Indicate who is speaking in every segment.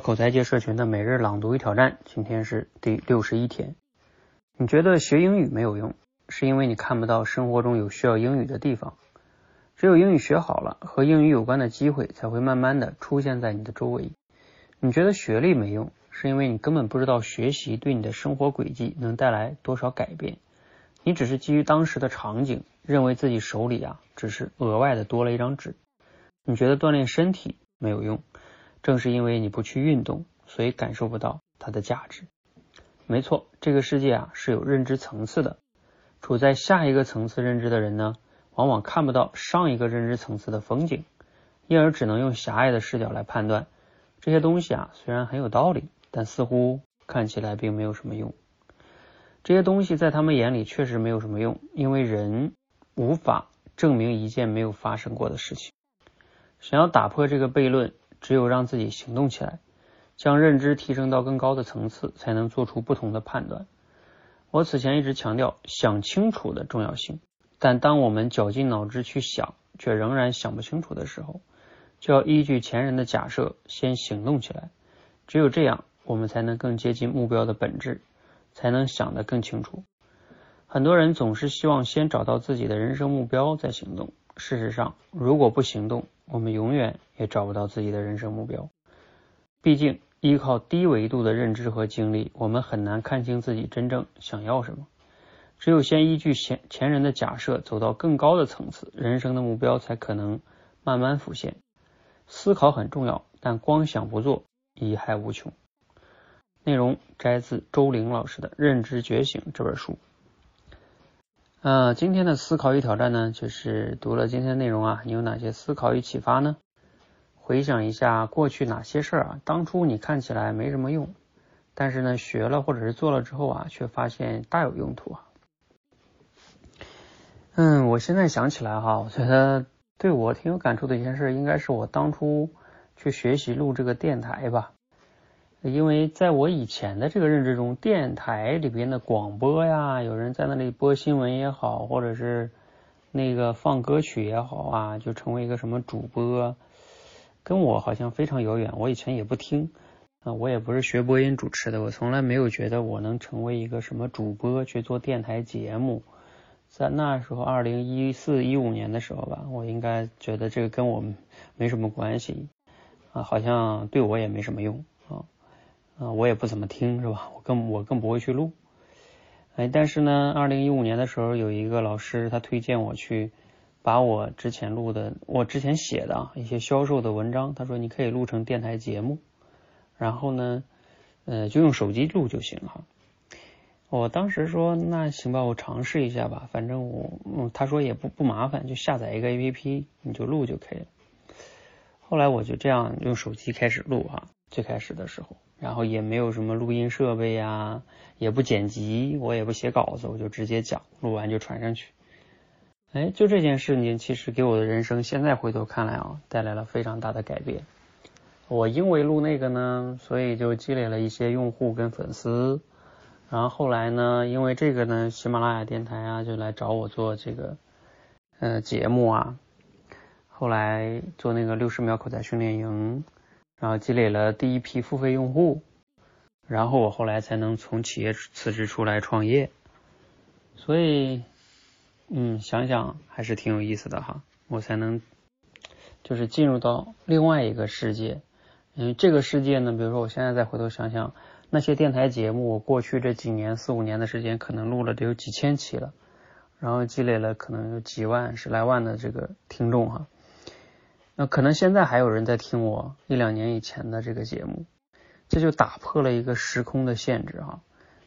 Speaker 1: 口才界社群的每日朗读与挑战，今天是第六十一天。你觉得学英语没有用，是因为你看不到生活中有需要英语的地方。只有英语学好了，和英语有关的机会才会慢慢的出现在你的周围。你觉得学历没用，是因为你根本不知道学习对你的生活轨迹能带来多少改变。你只是基于当时的场景，认为自己手里啊只是额外的多了一张纸。你觉得锻炼身体没有用。正是因为你不去运动，所以感受不到它的价值。没错，这个世界啊是有认知层次的。处在下一个层次认知的人呢，往往看不到上一个认知层次的风景，因而只能用狭隘的视角来判断这些东西啊。虽然很有道理，但似乎看起来并没有什么用。这些东西在他们眼里确实没有什么用，因为人无法证明一件没有发生过的事情。想要打破这个悖论。只有让自己行动起来，将认知提升到更高的层次，才能做出不同的判断。我此前一直强调想清楚的重要性，但当我们绞尽脑汁去想，却仍然想不清楚的时候，就要依据前人的假设先行动起来。只有这样，我们才能更接近目标的本质，才能想得更清楚。很多人总是希望先找到自己的人生目标再行动。事实上，如果不行动，我们永远也找不到自己的人生目标。毕竟，依靠低维度的认知和经历，我们很难看清自己真正想要什么。只有先依据前前人的假设，走到更高的层次，人生的目标才可能慢慢浮现。思考很重要，但光想不做，贻害无穷。内容摘自周玲老师的《认知觉醒》这本书。呃，今天的思考与挑战呢，就是读了今天内容啊，你有哪些思考与启发呢？回想一下过去哪些事儿啊，当初你看起来没什么用，但是呢，学了或者是做了之后啊，却发现大有用途啊。嗯，我现在想起来哈，我觉得对我挺有感触的一件事，应该是我当初去学习录这个电台吧。因为在我以前的这个认知中，电台里边的广播呀，有人在那里播新闻也好，或者是那个放歌曲也好啊，就成为一个什么主播，跟我好像非常遥远。我以前也不听啊，我也不是学播音主持的，我从来没有觉得我能成为一个什么主播去做电台节目。在那时候，二零一四一五年的时候吧，我应该觉得这个跟我没什么关系啊，好像对我也没什么用。啊，啊我也不怎么听，是吧？我更我更不会去录。哎，但是呢，二零一五年的时候，有一个老师他推荐我去把我之前录的、我之前写的啊一些销售的文章，他说你可以录成电台节目，然后呢，呃，就用手机录就行了。我当时说那行吧，我尝试一下吧，反正我嗯，他说也不不麻烦，就下载一个 A P P，你就录就可以了。后来我就这样用手机开始录哈，最开始的时候。然后也没有什么录音设备呀，也不剪辑，我也不写稿子，我就直接讲，录完就传上去。哎，就这件事情，其实给我的人生现在回头看来啊，带来了非常大的改变。我因为录那个呢，所以就积累了一些用户跟粉丝。然后后来呢，因为这个呢，喜马拉雅电台啊就来找我做这个呃节目啊。后来做那个六十秒口才训练营。然后积累了第一批付费用户，然后我后来才能从企业辞职出来创业。所以，嗯，想想还是挺有意思的哈。我才能就是进入到另外一个世界。嗯，这个世界呢，比如说我现在再回头想想，那些电台节目，我过去这几年四五年的时间，可能录了得有几千期了，然后积累了可能有几万、十来万的这个听众哈。那可能现在还有人在听我一两年以前的这个节目，这就打破了一个时空的限制哈，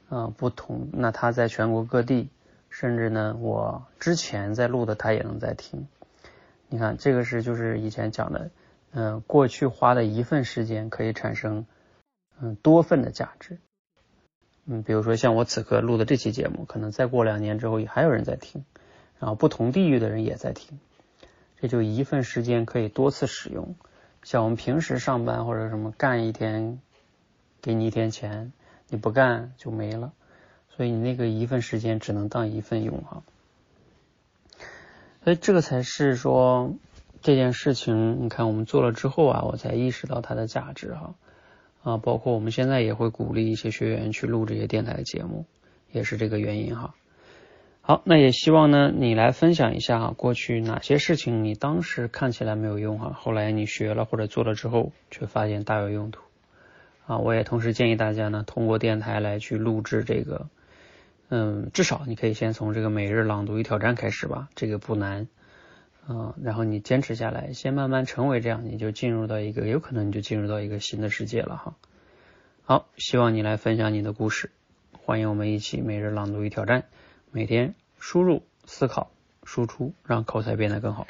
Speaker 1: 啊不同，那他在全国各地，甚至呢我之前在录的他也能在听，你看这个是就是以前讲的，嗯过去花的一份时间可以产生嗯多份的价值，嗯比如说像我此刻录的这期节目，可能再过两年之后也还有人在听，然后不同地域的人也在听。这就一份时间可以多次使用，像我们平时上班或者什么干一天，给你一天钱，你不干就没了，所以你那个一份时间只能当一份用哈。所以这个才是说这件事情，你看我们做了之后啊，我才意识到它的价值哈。啊，包括我们现在也会鼓励一些学员去录这些电台节目，也是这个原因哈。好，那也希望呢，你来分享一下哈，过去哪些事情你当时看起来没有用哈，后来你学了或者做了之后，却发现大有用途啊。我也同时建议大家呢，通过电台来去录制这个，嗯，至少你可以先从这个每日朗读与挑战开始吧，这个不难，嗯，然后你坚持下来，先慢慢成为这样，你就进入到一个，有可能你就进入到一个新的世界了哈。好，希望你来分享你的故事，欢迎我们一起每日朗读与挑战。每天输入、思考、输出，让口才变得更好。